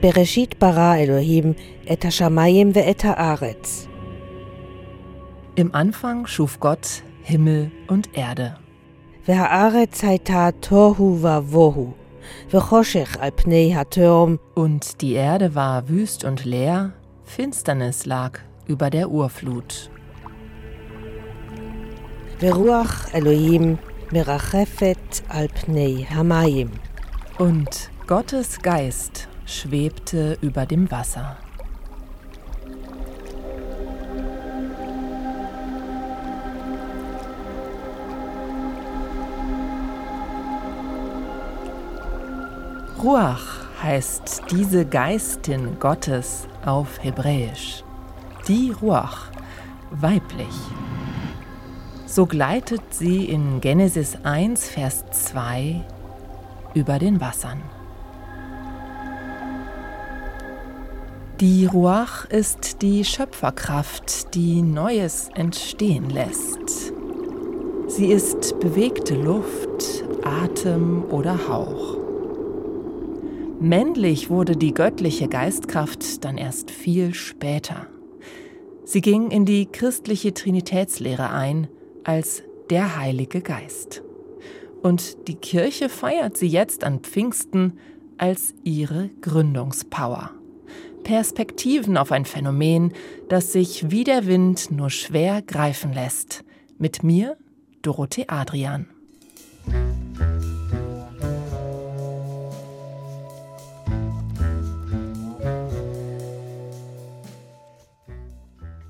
Bereshit bara Elohim et hashamayim ve et haaretz. Im Anfang schuf Gott Himmel und Erde. Ve haaretz haita tohu va vohu. Und die Erde war wüst und leer, Finsternis lag über der Urflut. Veruach Elohim merachefet al hamayim. Und Gottes Geist schwebte über dem Wasser. Ruach heißt diese Geistin Gottes auf Hebräisch. Die Ruach, weiblich. So gleitet sie in Genesis 1, Vers 2 über den Wassern. Die Ruach ist die Schöpferkraft, die Neues entstehen lässt. Sie ist bewegte Luft, Atem oder Hauch. Männlich wurde die göttliche Geistkraft dann erst viel später. Sie ging in die christliche Trinitätslehre ein als der Heilige Geist. Und die Kirche feiert sie jetzt an Pfingsten als ihre Gründungspower. Perspektiven auf ein Phänomen, das sich wie der Wind nur schwer greifen lässt. Mit mir, Dorothee Adrian.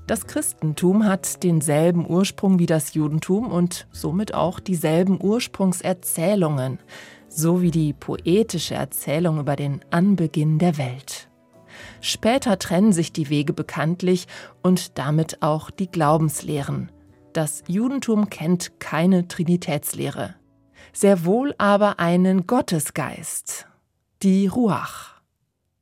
Das Christentum hat denselben Ursprung wie das Judentum und somit auch dieselben Ursprungserzählungen, so wie die poetische Erzählung über den Anbeginn der Welt. Später trennen sich die Wege bekanntlich und damit auch die Glaubenslehren. Das Judentum kennt keine Trinitätslehre, sehr wohl aber einen Gottesgeist, die Ruach.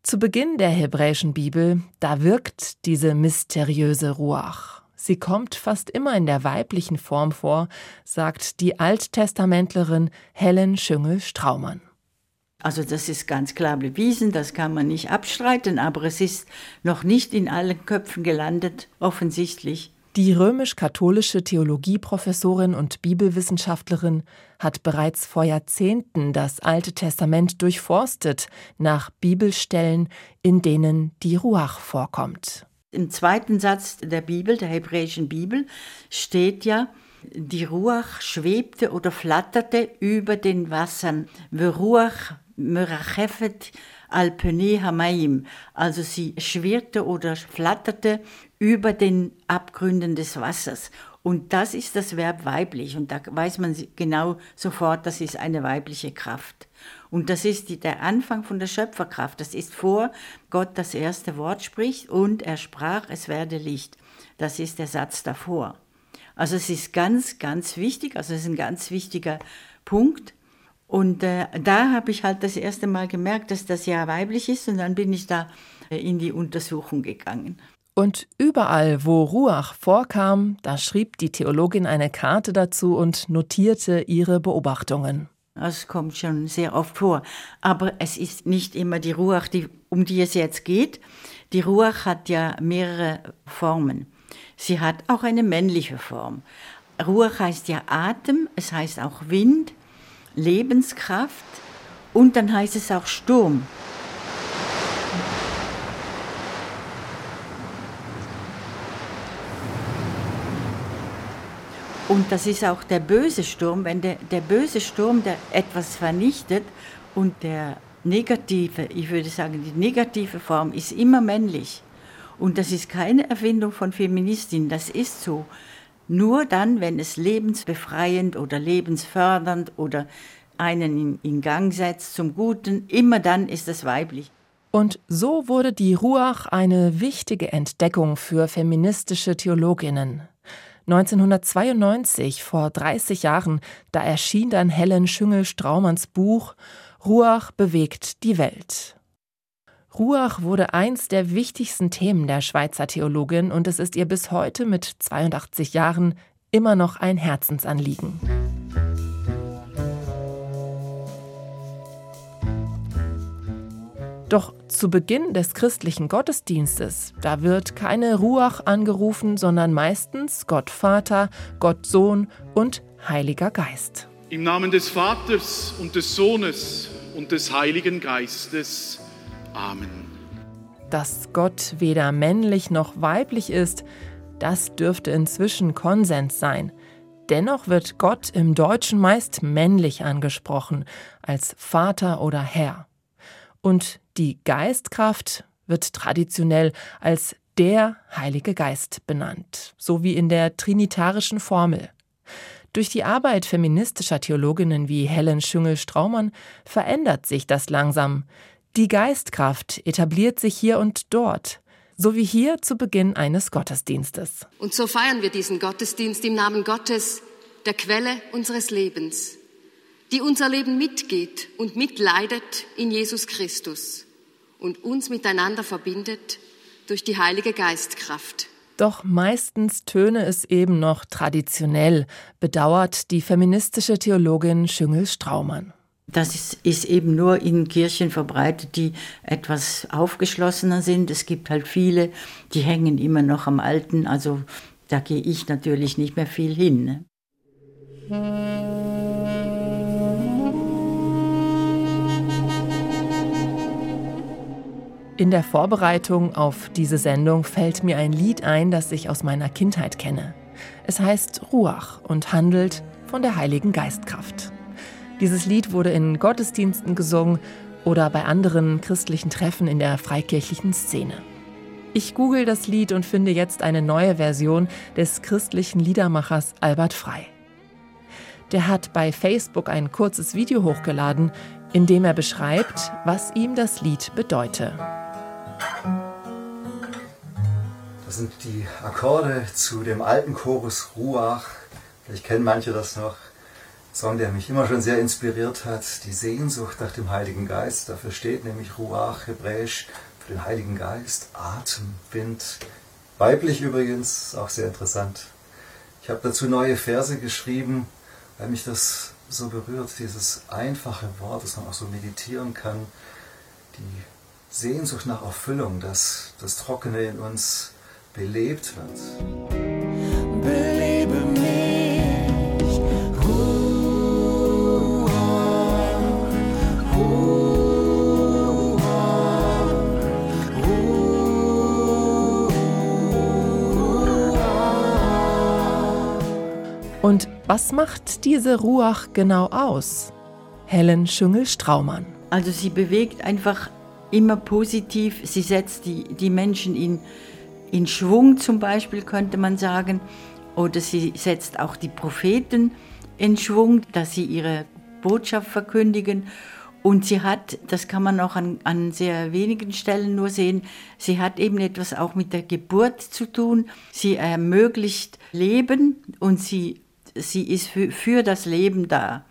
Zu Beginn der hebräischen Bibel, da wirkt diese mysteriöse Ruach. Sie kommt fast immer in der weiblichen Form vor, sagt die Alttestamentlerin Helen Schüngel-Straumann. Also das ist ganz klar bewiesen, das kann man nicht abstreiten, aber es ist noch nicht in allen Köpfen gelandet, offensichtlich. Die römisch-katholische Theologieprofessorin und Bibelwissenschaftlerin hat bereits vor Jahrzehnten das Alte Testament durchforstet nach Bibelstellen, in denen die Ruach vorkommt. Im zweiten Satz der Bibel, der hebräischen Bibel, steht ja, die Ruach schwebte oder flatterte über den Wassern. Ruach merachefet al pene hamayim. Also sie schwirrte oder flatterte über den Abgründen des Wassers. Und das ist das Verb weiblich. Und da weiß man genau sofort, das ist eine weibliche Kraft. Und das ist die, der Anfang von der Schöpferkraft. Das ist vor Gott das erste Wort spricht und er sprach, es werde Licht. Das ist der Satz davor. Also es ist ganz, ganz wichtig, also es ist ein ganz wichtiger Punkt. Und äh, da habe ich halt das erste Mal gemerkt, dass das ja weiblich ist und dann bin ich da äh, in die Untersuchung gegangen. Und überall, wo Ruach vorkam, da schrieb die Theologin eine Karte dazu und notierte ihre Beobachtungen. Das kommt schon sehr oft vor. Aber es ist nicht immer die Ruach, die, um die es jetzt geht. Die Ruach hat ja mehrere Formen. Sie hat auch eine männliche Form. Ruach heißt ja Atem, es heißt auch Wind, Lebenskraft und dann heißt es auch Sturm. Und das ist auch der böse Sturm, wenn der, der böse Sturm, der etwas vernichtet und der negative, ich würde sagen, die negative Form ist immer männlich. Und das ist keine Erfindung von Feministinnen, das ist so. Nur dann, wenn es lebensbefreiend oder lebensfördernd oder einen in, Gang setzt zum Guten, immer dann ist es weiblich. Und so wurde die Ruach eine wichtige Entdeckung für feministische Theologinnen. 1992, vor 30 Jahren, da erschien dann Helen Schüngel-Straumanns Buch Ruach bewegt die Welt. Ruach wurde eins der wichtigsten Themen der Schweizer Theologin und es ist ihr bis heute mit 82 Jahren immer noch ein Herzensanliegen. Doch zu Beginn des christlichen Gottesdienstes, da wird keine Ruach angerufen, sondern meistens Gott Vater, Gott Sohn und Heiliger Geist. Im Namen des Vaters und des Sohnes und des Heiligen Geistes. Amen. Dass Gott weder männlich noch weiblich ist, das dürfte inzwischen Konsens sein. Dennoch wird Gott im Deutschen meist männlich angesprochen, als Vater oder Herr. Und die Geistkraft wird traditionell als der Heilige Geist benannt, so wie in der trinitarischen Formel. Durch die Arbeit feministischer Theologinnen wie Helen Schüngel-Straumann verändert sich das langsam. Die Geistkraft etabliert sich hier und dort, so wie hier zu Beginn eines Gottesdienstes. Und so feiern wir diesen Gottesdienst im Namen Gottes, der Quelle unseres Lebens, die unser Leben mitgeht und mitleidet in Jesus Christus und uns miteinander verbindet durch die Heilige Geistkraft. Doch meistens töne es eben noch traditionell, bedauert die feministische Theologin Schüngel-Straumann. Das ist, ist, eben nur in Kirchen verbreitet, die etwas aufgeschlossener sind. Es gibt halt viele, die hängen immer noch am Alten. Also da gehe ich natürlich nicht mehr viel hin. Ne? In der Vorbereitung auf diese Sendung fällt mir ein Lied ein, das ich aus meiner Kindheit kenne. Es heißt Ruach und handelt von der Heiligen Geistkraft. Dieses Lied wurde in Gottesdiensten gesungen oder bei anderen christlichen Treffen in der freikirchlichen Szene. Ich google das Lied und finde jetzt eine neue Version des christlichen Liedermachers Albert Frei. Der hat bei Facebook ein kurzes Video hochgeladen, in dem er beschreibt, was ihm das Lied bedeute. Das sind die Akkorde zu dem alten Chorus Ruach. Vielleicht kennen manche das noch. Song, der mich immer schon sehr inspiriert hat, die Sehnsucht nach dem Heiligen Geist. Dafür steht nämlich Ruach hebräisch für den Heiligen Geist, Atem, Wind. Weiblich übrigens, auch sehr interessant. Ich habe dazu neue Verse geschrieben, weil mich das so berührt, dieses einfache Wort, das man auch so meditieren kann, die Sehnsucht nach Erfüllung, dass das Trockene in uns belebt wird. Belebe mich. Ruhe, Ruhe, Ruhe. Und was macht diese Ruach genau aus? Helen Schüngel-Straumann. Also sie bewegt einfach immer positiv. Sie setzt die, die Menschen in, in Schwung zum Beispiel, könnte man sagen. Oder sie setzt auch die Propheten in Schwung, dass sie ihre Botschaft verkündigen. Und sie hat, das kann man auch an, an sehr wenigen Stellen nur sehen, sie hat eben etwas auch mit der Geburt zu tun. Sie ermöglicht Leben und sie, sie ist für, für das Leben da.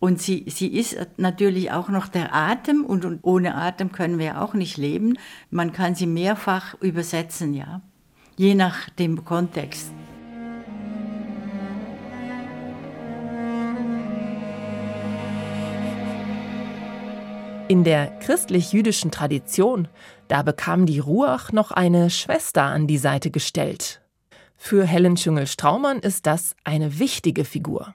Und sie, sie ist natürlich auch noch der Atem und, und ohne Atem können wir auch nicht leben. Man kann sie mehrfach übersetzen, ja, je nach dem Kontext. In der christlich-jüdischen Tradition, da bekam die Ruach noch eine Schwester an die Seite gestellt. Für Helen Schüngel-Straumann ist das eine wichtige Figur.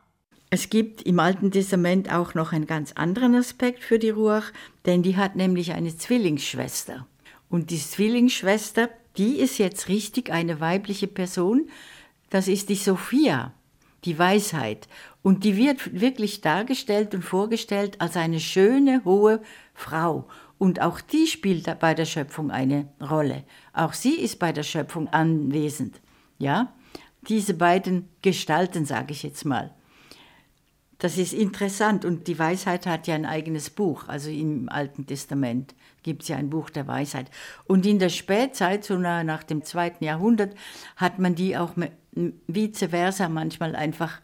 Es gibt im Alten Testament auch noch einen ganz anderen Aspekt für die Ruach, denn die hat nämlich eine Zwillingsschwester. Und die Zwillingsschwester, die ist jetzt richtig eine weibliche Person. Das ist die Sophia, die Weisheit. Und die wird wirklich dargestellt und vorgestellt als eine schöne, hohe Frau. Und auch die spielt bei der Schöpfung eine Rolle. Auch sie ist bei der Schöpfung anwesend. Ja, diese beiden Gestalten, sage ich jetzt mal. Das ist interessant und die Weisheit hat ja ein eigenes Buch. Also im Alten Testament gibt es ja ein Buch der Weisheit. Und in der Spätzeit, so nach dem zweiten Jahrhundert, hat man die auch vice versa manchmal einfach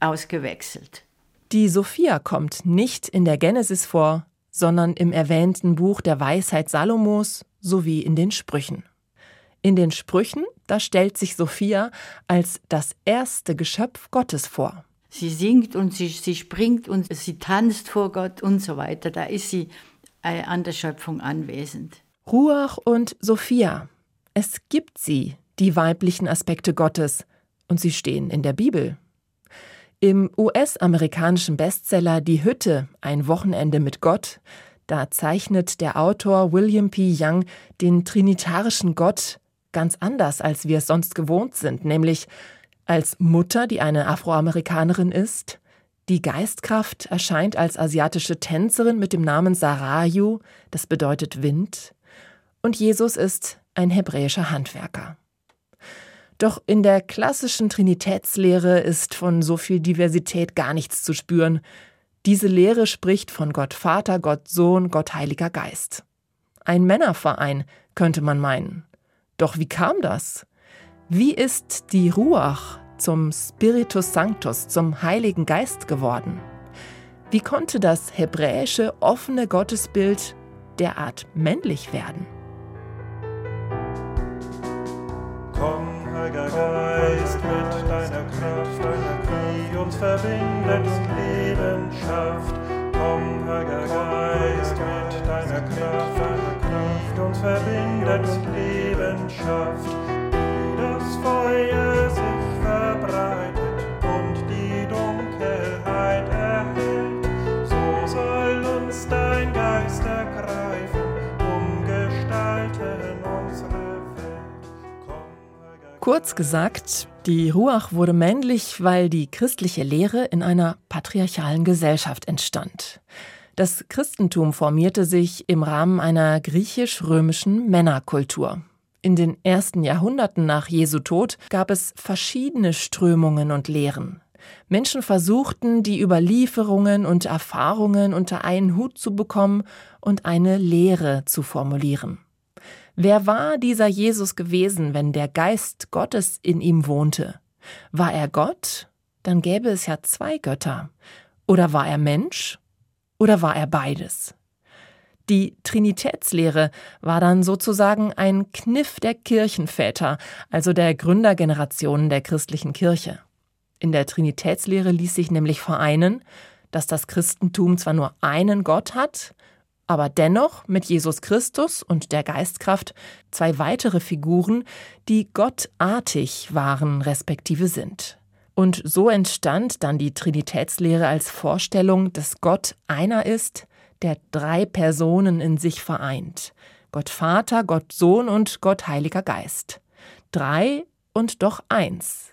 ausgewechselt. Die Sophia kommt nicht in der Genesis vor, sondern im erwähnten Buch der Weisheit Salomos sowie in den Sprüchen. In den Sprüchen, da stellt sich Sophia als das erste Geschöpf Gottes vor. Sie singt und sie, sie springt und sie tanzt vor Gott und so weiter. Da ist sie äh, an der Schöpfung anwesend. Ruach und Sophia. Es gibt sie, die weiblichen Aspekte Gottes, und sie stehen in der Bibel. Im US-amerikanischen Bestseller Die Hütte, ein Wochenende mit Gott, da zeichnet der Autor William P. Young den trinitarischen Gott ganz anders, als wir es sonst gewohnt sind, nämlich als Mutter, die eine Afroamerikanerin ist, die Geistkraft erscheint als asiatische Tänzerin mit dem Namen Sarayu, das bedeutet Wind, und Jesus ist ein hebräischer Handwerker. Doch in der klassischen Trinitätslehre ist von so viel Diversität gar nichts zu spüren. Diese Lehre spricht von Gott Vater, Gott Sohn, Gott Heiliger Geist. Ein Männerverein, könnte man meinen. Doch wie kam das? Wie ist die Ruach zum Spiritus Sanctus, zum Heiligen Geist geworden? Wie konnte das hebräische offene Gottesbild derart männlich werden? Komm, Heiliger Geist, mit deiner Kraft, Kraft, uns verbindet Leben schafft. Komm, Heiliger Geist, mit deiner Kraft, Kraft, uns verbindet Leben schafft. Kurz gesagt, die Ruach wurde männlich, weil die christliche Lehre in einer patriarchalen Gesellschaft entstand. Das Christentum formierte sich im Rahmen einer griechisch-römischen Männerkultur. In den ersten Jahrhunderten nach Jesu Tod gab es verschiedene Strömungen und Lehren. Menschen versuchten, die Überlieferungen und Erfahrungen unter einen Hut zu bekommen und eine Lehre zu formulieren. Wer war dieser Jesus gewesen, wenn der Geist Gottes in ihm wohnte? War er Gott? Dann gäbe es ja zwei Götter. Oder war er Mensch? Oder war er beides? Die Trinitätslehre war dann sozusagen ein Kniff der Kirchenväter, also der Gründergenerationen der christlichen Kirche. In der Trinitätslehre ließ sich nämlich vereinen, dass das Christentum zwar nur einen Gott hat, aber dennoch mit Jesus Christus und der Geistkraft zwei weitere Figuren, die gottartig waren respektive sind. Und so entstand dann die Trinitätslehre als Vorstellung, dass Gott einer ist, der drei Personen in sich vereint. Gott Vater, Gott Sohn und Gott Heiliger Geist. Drei und doch eins.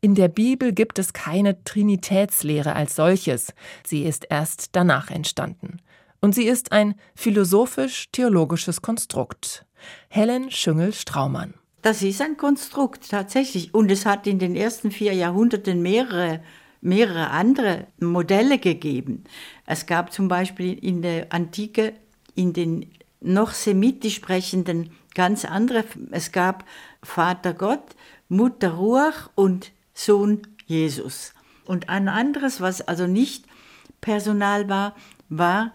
In der Bibel gibt es keine Trinitätslehre als solches. Sie ist erst danach entstanden. Und sie ist ein philosophisch-theologisches Konstrukt. Helen Schüngel-Straumann. Das ist ein Konstrukt tatsächlich. Und es hat in den ersten vier Jahrhunderten mehrere, mehrere andere Modelle gegeben. Es gab zum Beispiel in der Antike, in den noch semitisch sprechenden, ganz andere. Es gab Vater Gott, Mutter Ruach und Sohn Jesus. Und ein anderes, was also nicht Personal war, war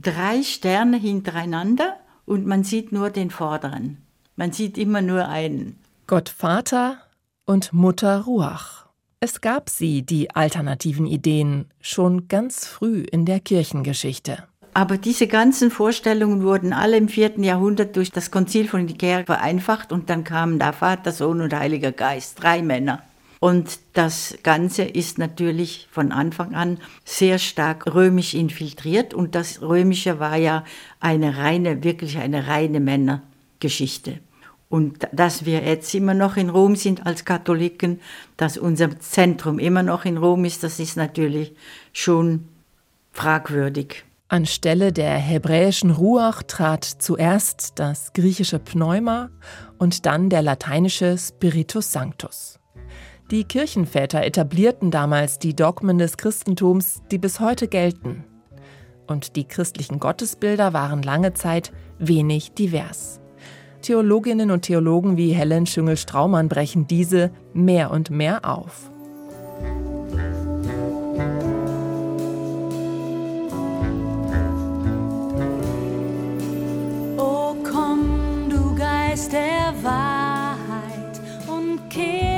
drei Sterne hintereinander und man sieht nur den vorderen. Man sieht immer nur einen. Gott Vater und Mutter Ruach. Es gab sie, die alternativen Ideen, schon ganz früh in der Kirchengeschichte. Aber diese ganzen Vorstellungen wurden alle im vierten Jahrhundert durch das Konzil von Nikea vereinfacht und dann kamen da Vater, Sohn und Heiliger Geist, drei Männer. Und das Ganze ist natürlich von Anfang an sehr stark römisch infiltriert und das Römische war ja eine reine, wirklich eine reine Männergeschichte. Und dass wir jetzt immer noch in Rom sind als Katholiken, dass unser Zentrum immer noch in Rom ist, das ist natürlich schon fragwürdig. Anstelle der hebräischen Ruach trat zuerst das griechische Pneuma und dann der lateinische Spiritus Sanctus. Die Kirchenväter etablierten damals die Dogmen des Christentums, die bis heute gelten. Und die christlichen Gottesbilder waren lange Zeit wenig divers. Theologinnen und Theologen wie Helen Schüngel-Straumann brechen diese mehr und mehr auf. O komm, du Geist der Wahrheit, und kehre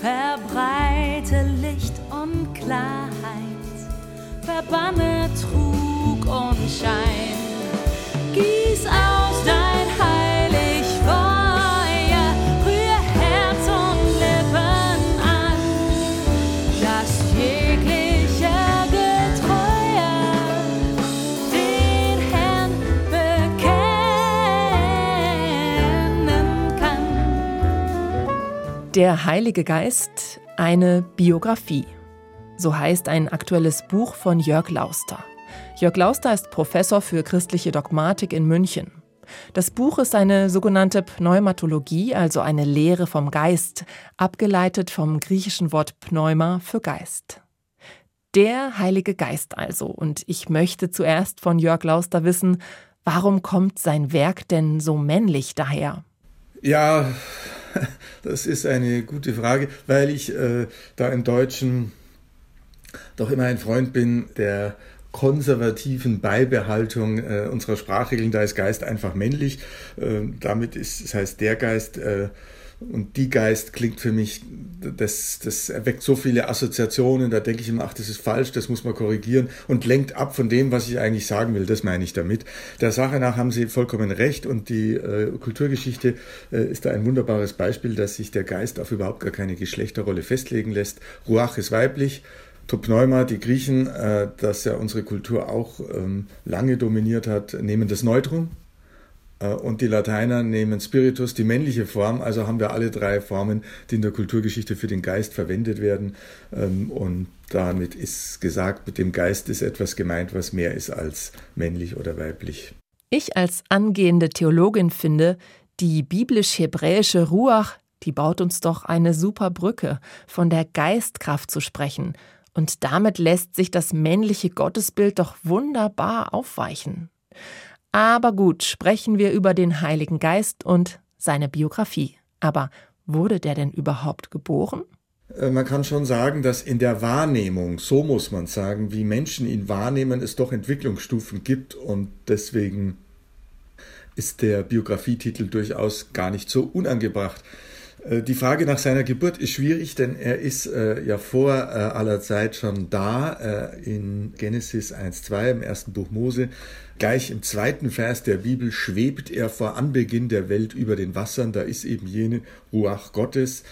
Verbreite Licht und Klarheit, Banne trug und Schein. Gieß aus dein Der Heilige Geist, eine Biografie. So heißt ein aktuelles Buch von Jörg Lauster. Jörg Lauster ist Professor für christliche Dogmatik in München. Das Buch ist eine sogenannte Pneumatologie, also eine Lehre vom Geist, abgeleitet vom griechischen Wort Pneuma für Geist. Der Heilige Geist also. Und ich möchte zuerst von Jörg Lauster wissen, warum kommt sein Werk denn so männlich daher? Ja, das ist eine gute Frage, weil ich äh, da im Deutschen doch immer ein Freund bin der konservativen Beibehaltung äh, unserer Sprachregeln. Da ist Geist einfach männlich. Äh, damit ist, das heißt, der Geist äh, und die Geist klingt für mich, das, das erweckt so viele Assoziationen, da denke ich immer, ach, das ist falsch, das muss man korrigieren und lenkt ab von dem, was ich eigentlich sagen will, das meine ich damit. Der Sache nach haben Sie vollkommen recht und die äh, Kulturgeschichte äh, ist da ein wunderbares Beispiel, dass sich der Geist auf überhaupt gar keine Geschlechterrolle festlegen lässt. Ruach ist weiblich, Topneuma, die Griechen, äh, das ja unsere Kultur auch ähm, lange dominiert hat, nehmen das Neutrum und die Lateiner nehmen Spiritus, die männliche Form. Also haben wir alle drei Formen, die in der Kulturgeschichte für den Geist verwendet werden. Ähm, und damit ist gesagt, mit dem Geist ist etwas gemeint, was mehr ist als männlich oder weiblich. Ich als angehende Theologin finde, die biblisch-hebräische Ruach, die baut uns doch eine super Brücke, von der Geistkraft zu sprechen. Und damit lässt sich das männliche Gottesbild doch wunderbar aufweichen. Aber gut, sprechen wir über den Heiligen Geist und seine Biografie. Aber wurde der denn überhaupt geboren? Äh, Man kann schon sagen, dass in der Wahrnehmung, so muss man sagen, wie Menschen ihn wahrnehmen, es doch Entwicklungsstufen gibt und deswegen ist der Biografietitel durchaus gar nicht so unangebracht. Äh, Die Frage nach seiner Geburt ist schwierig, denn er ist äh, ja vor äh, aller Zeit schon da äh, in Genesis 1.2 im ersten Buch Mose. Gleich im zweiten Vers der Bibel schwebt er vor Anbeginn der Welt über den Wassern. Da ist eben jene Ruach Gottes.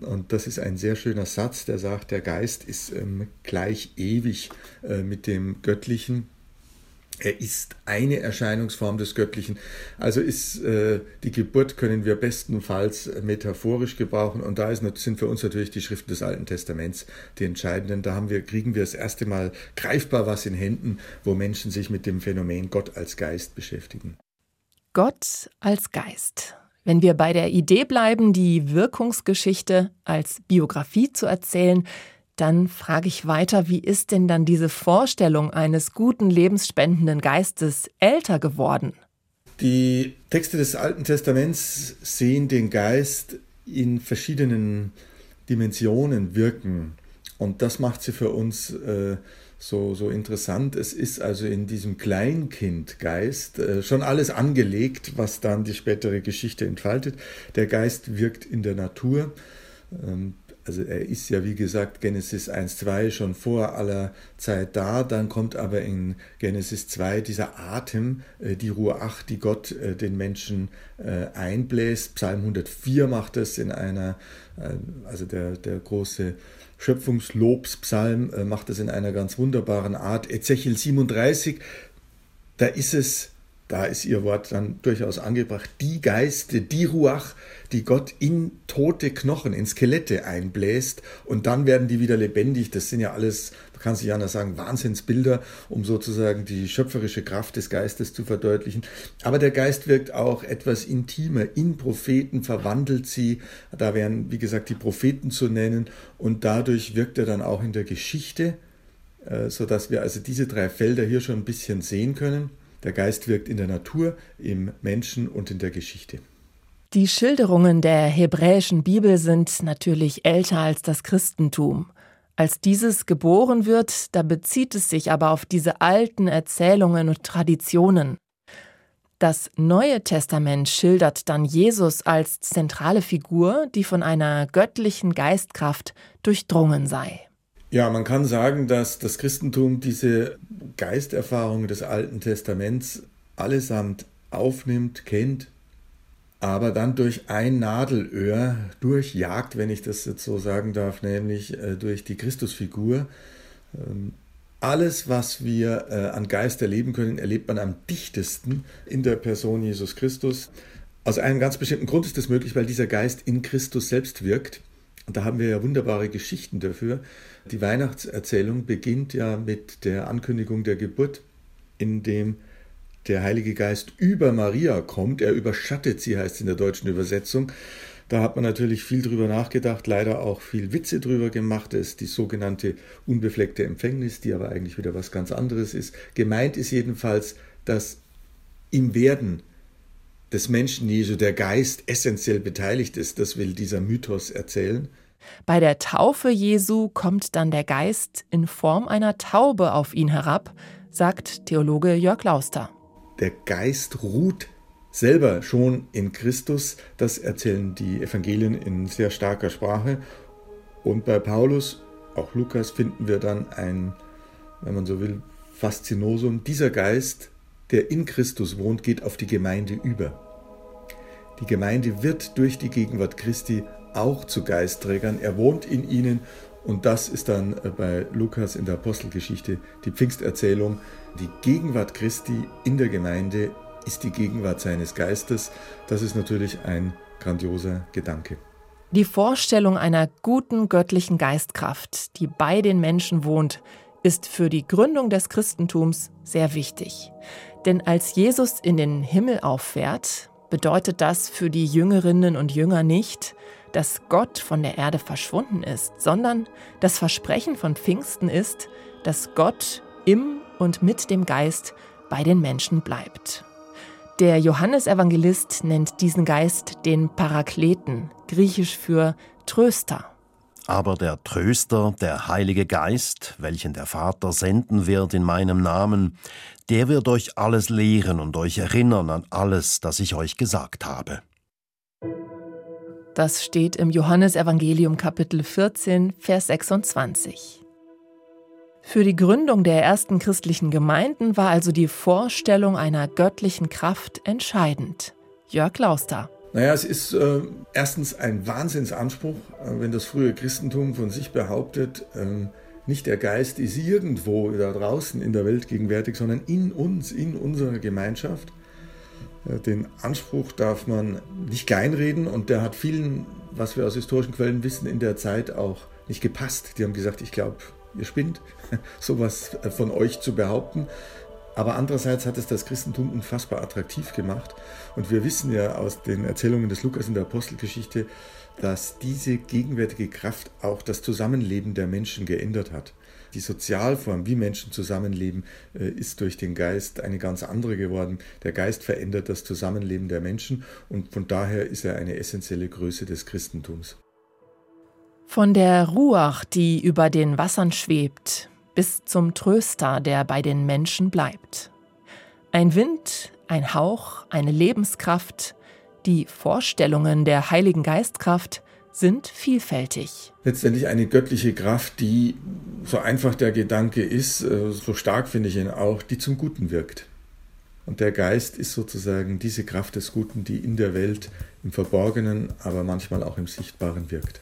Und das ist ein sehr schöner Satz, der sagt, der Geist ist ähm, gleich ewig äh, mit dem Göttlichen. Er ist eine Erscheinungsform des Göttlichen. Also ist äh, die Geburt können wir bestenfalls metaphorisch gebrauchen. Und da ist, sind für uns natürlich die Schriften des Alten Testaments die entscheidenden. Da haben wir, kriegen wir das erste Mal greifbar was in Händen, wo Menschen sich mit dem Phänomen Gott als Geist beschäftigen. Gott als Geist. Wenn wir bei der Idee bleiben, die Wirkungsgeschichte als Biografie zu erzählen, dann frage ich weiter, wie ist denn dann diese Vorstellung eines guten, lebensspendenden Geistes älter geworden? Die Texte des Alten Testaments sehen den Geist in verschiedenen Dimensionen wirken. Und das macht sie für uns äh, so, so interessant. Es ist also in diesem Kleinkindgeist äh, schon alles angelegt, was dann die spätere Geschichte entfaltet. Der Geist wirkt in der Natur. Ähm, also er ist ja wie gesagt Genesis 1.2 schon vor aller Zeit da, dann kommt aber in Genesis 2 dieser Atem, äh, die Ruach, die Gott äh, den Menschen äh, einbläst. Psalm 104 macht das in einer, also der, der große Schöpfungslobspsalm macht das in einer ganz wunderbaren Art. Ezechiel 37, da ist es da ist ihr Wort dann durchaus angebracht, die Geiste, die Ruach, die Gott in tote Knochen, in Skelette einbläst und dann werden die wieder lebendig. Das sind ja alles, man kann sich anders sagen, Wahnsinnsbilder, um sozusagen die schöpferische Kraft des Geistes zu verdeutlichen. Aber der Geist wirkt auch etwas intimer. In Propheten verwandelt sie, da wären, wie gesagt, die Propheten zu nennen und dadurch wirkt er dann auch in der Geschichte, äh, sodass wir also diese drei Felder hier schon ein bisschen sehen können. Der Geist wirkt in der Natur, im Menschen und in der Geschichte. Die Schilderungen der hebräischen Bibel sind natürlich älter als das Christentum. Als dieses geboren wird, da bezieht es sich aber auf diese alten Erzählungen und Traditionen. Das Neue Testament schildert dann Jesus als zentrale Figur, die von einer göttlichen Geistkraft durchdrungen sei. Ja, man kann sagen, dass das Christentum diese Geisterfahrungen des Alten Testaments allesamt aufnimmt, kennt, aber dann durch ein Nadelöhr durchjagt, wenn ich das jetzt so sagen darf, nämlich äh, durch die Christusfigur. Ähm, alles, was wir äh, an Geist erleben können, erlebt man am dichtesten in der Person Jesus Christus. Aus einem ganz bestimmten Grund ist das möglich, weil dieser Geist in Christus selbst wirkt. Und da haben wir ja wunderbare Geschichten dafür. Die Weihnachtserzählung beginnt ja mit der Ankündigung der Geburt, in dem der Heilige Geist über Maria kommt. Er überschattet sie, heißt es in der deutschen Übersetzung. Da hat man natürlich viel drüber nachgedacht, leider auch viel Witze drüber gemacht. Das ist die sogenannte unbefleckte Empfängnis, die aber eigentlich wieder was ganz anderes ist. Gemeint ist jedenfalls, dass im Werden des Menschen Jesu der Geist essentiell beteiligt ist. Das will dieser Mythos erzählen. Bei der Taufe Jesu kommt dann der Geist in Form einer Taube auf ihn herab, sagt Theologe Jörg Lauster. Der Geist ruht selber schon in Christus. Das erzählen die Evangelien in sehr starker Sprache. Und bei Paulus, auch Lukas, finden wir dann ein, wenn man so will, Faszinosum. Dieser Geist, der in Christus wohnt, geht auf die Gemeinde über. Die Gemeinde wird durch die Gegenwart Christi auch zu Geistträgern. Er wohnt in ihnen und das ist dann äh, bei Lukas in der Apostelgeschichte die Pfingsterzählung. Die Gegenwart Christi in der Gemeinde ist die Gegenwart seines Geistes. Das ist natürlich ein grandioser Gedanke. Die Vorstellung einer guten göttlichen Geistkraft, die bei den Menschen wohnt, ist für die Gründung des Christentums sehr wichtig. Denn als Jesus in den Himmel auffährt, bedeutet das für die Jüngerinnen und Jünger nicht, dass Gott von der Erde verschwunden ist, sondern das Versprechen von Pfingsten ist, dass Gott im und mit dem Geist bei den Menschen bleibt. Der Johannesevangelist nennt diesen Geist den Parakleten, griechisch für Tröster. Aber der Tröster, der Heilige Geist, welchen der Vater senden wird in meinem Namen, der wird euch alles lehren und euch erinnern an alles, das ich euch gesagt habe. Das steht im Johannesevangelium Kapitel 14, Vers 26. Für die Gründung der ersten christlichen Gemeinden war also die Vorstellung einer göttlichen Kraft entscheidend. Jörg Lauster. Naja, es ist äh, erstens ein Wahnsinnsanspruch, äh, wenn das frühe Christentum von sich behauptet, äh, nicht der Geist ist irgendwo da draußen in der Welt gegenwärtig, sondern in uns, in unserer Gemeinschaft. Äh, den Anspruch darf man nicht kleinreden und der hat vielen, was wir aus historischen Quellen wissen, in der Zeit auch nicht gepasst. Die haben gesagt, ich glaube, ihr spinnt, sowas von euch zu behaupten. Aber andererseits hat es das Christentum unfassbar attraktiv gemacht. Und wir wissen ja aus den Erzählungen des Lukas in der Apostelgeschichte, dass diese gegenwärtige Kraft auch das Zusammenleben der Menschen geändert hat. Die Sozialform, wie Menschen zusammenleben, äh, ist durch den Geist eine ganz andere geworden. Der Geist verändert das Zusammenleben der Menschen und von daher ist er eine essentielle Größe des Christentums. Von der Ruach, die über den Wassern schwebt, bis zum Tröster, der bei den Menschen bleibt. Ein Wind, ein Hauch, eine Lebenskraft, die Vorstellungen der Heiligen Geistkraft sind vielfältig. Letztendlich eine göttliche Kraft, die, so einfach der Gedanke ist, äh, so stark finde ich ihn auch, die zum Guten wirkt. Und der Geist ist sozusagen diese Kraft des Guten, die in der Welt im Verborgenen, aber manchmal auch im Sichtbaren wirkt.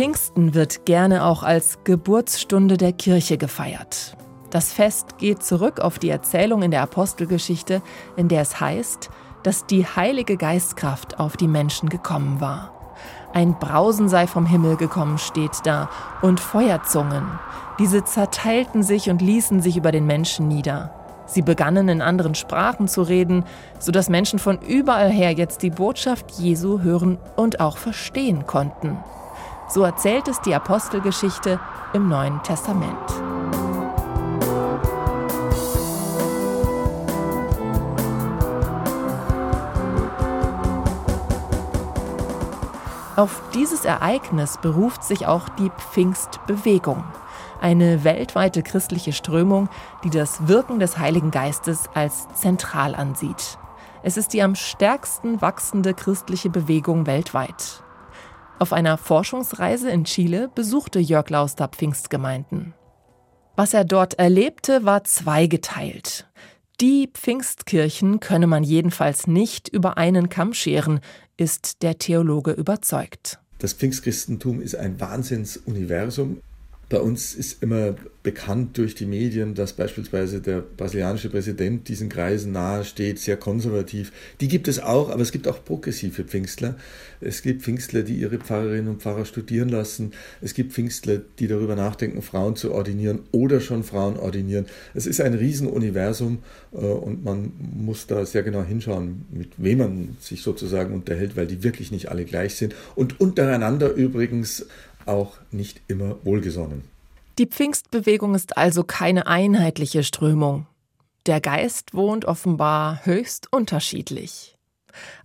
Pfingsten wird gerne auch als Geburtsstunde der Kirche gefeiert. Das Fest geht zurück auf die Erzählung in der Apostelgeschichte, in der es heißt, dass die Heilige Geistkraft auf die Menschen gekommen war. Ein Brausen sei vom Himmel gekommen, steht da, und Feuerzungen. Diese zerteilten sich und ließen sich über den Menschen nieder. Sie begannen in anderen Sprachen zu reden, sodass Menschen von überall her jetzt die Botschaft Jesu hören und auch verstehen konnten. So erzählt es die Apostelgeschichte im Neuen Testament. Auf dieses Ereignis beruft sich auch die Pfingstbewegung, eine weltweite christliche Strömung, die das Wirken des Heiligen Geistes als zentral ansieht. Es ist die am stärksten wachsende christliche Bewegung weltweit. Auf einer Forschungsreise in Chile besuchte Jörg Lauster Pfingstgemeinden. Was er dort erlebte, war zweigeteilt. Die Pfingstkirchen könne man jedenfalls nicht über einen Kamm scheren, ist der Theologe überzeugt. Das Pfingstchristentum ist ein Wahnsinnsuniversum. Bei uns ist immer bekannt durch die Medien, dass beispielsweise der brasilianische Präsident diesen Kreisen nahesteht, sehr konservativ. Die gibt es auch, aber es gibt auch progressive Pfingstler. Es gibt Pfingstler, die ihre Pfarrerinnen und Pfarrer studieren lassen. Es gibt Pfingstler, die darüber nachdenken, Frauen zu ordinieren oder schon Frauen ordinieren. Es ist ein Riesenuniversum äh, und man muss da sehr genau hinschauen, mit wem man sich sozusagen unterhält, weil die wirklich nicht alle gleich sind. Und untereinander übrigens auch nicht immer wohlgesonnen. Die Pfingstbewegung ist also keine einheitliche Strömung. Der Geist wohnt offenbar höchst unterschiedlich.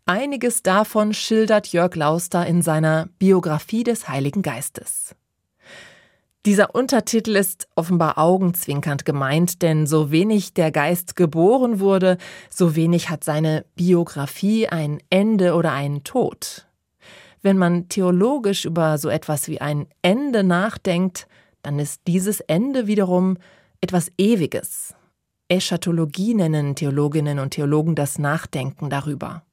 Einiges davon schildert Jörg Lauster in seiner Biografie des Heiligen Geistes. Dieser Untertitel ist offenbar augenzwinkernd gemeint, denn so wenig der Geist geboren wurde, so wenig hat seine Biografie ein Ende oder einen Tod. Wenn man theologisch über so etwas wie ein Ende nachdenkt, dann ist dieses Ende wiederum etwas Ewiges. Eschatologie nennen Theologinnen und Theologen das Nachdenken darüber.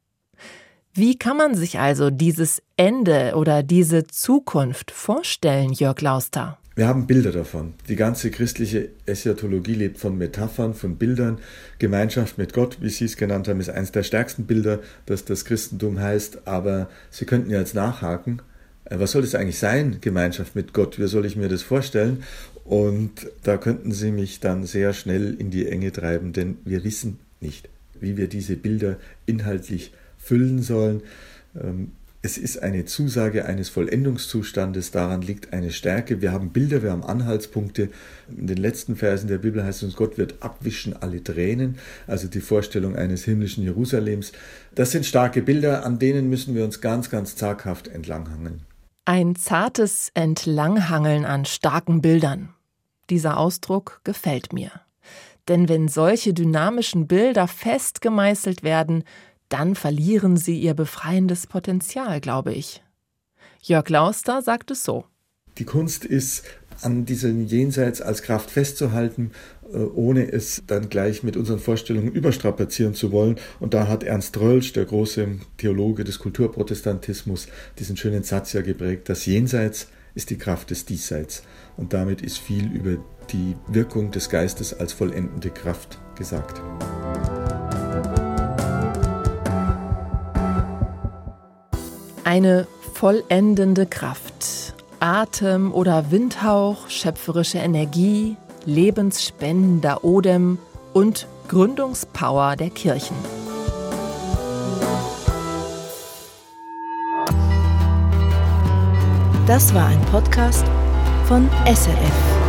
Wie kann man sich also dieses Ende oder diese Zukunft vorstellen, Jörg Lauster? Wir haben Bilder davon. Die ganze christliche Eschatologie lebt von Metaphern, von Bildern. Gemeinschaft mit Gott, wie Sie es genannt haben, ist eines der stärksten Bilder, dass das Christentum heißt. Aber Sie könnten ja jetzt nachhaken. Äh, was soll das eigentlich sein, Gemeinschaft mit Gott? Wie soll ich mir das vorstellen? Und da könnten Sie mich dann sehr schnell in die Enge treiben, denn wir wissen nicht, wie wir diese Bilder inhaltlich füllen sollen. Es ist eine Zusage eines Vollendungszustandes, daran liegt eine Stärke. Wir haben Bilder, wir haben Anhaltspunkte. In den letzten Versen der Bibel heißt es uns, Gott wird abwischen alle Tränen, also die Vorstellung eines himmlischen Jerusalems. Das sind starke Bilder, an denen müssen wir uns ganz, ganz zaghaft entlanghangeln. Ein zartes Entlanghangeln an starken Bildern. Dieser Ausdruck gefällt mir. Denn wenn solche dynamischen Bilder fest gemeißelt werden, dann verlieren sie ihr befreiendes Potenzial, glaube ich. Jörg Lauster sagt es so. Die Kunst ist, an diesem Jenseits als Kraft festzuhalten, äh, ohne es dann gleich mit unseren Vorstellungen überstrapazieren zu wollen. Und da hat Ernst Rölsch, der große Theologe des Kulturprotestantismus, diesen schönen Satz ja geprägt, das Jenseits ist die Kraft des Diesseits. Und damit ist viel über die Wirkung des Geistes als vollendende Kraft gesagt. Eine vollendende Kraft. Atem oder Windhauch, schöpferische Energie, lebensspendender Odem und Gründungspower der Kirchen. Das war ein Podcast von SRF.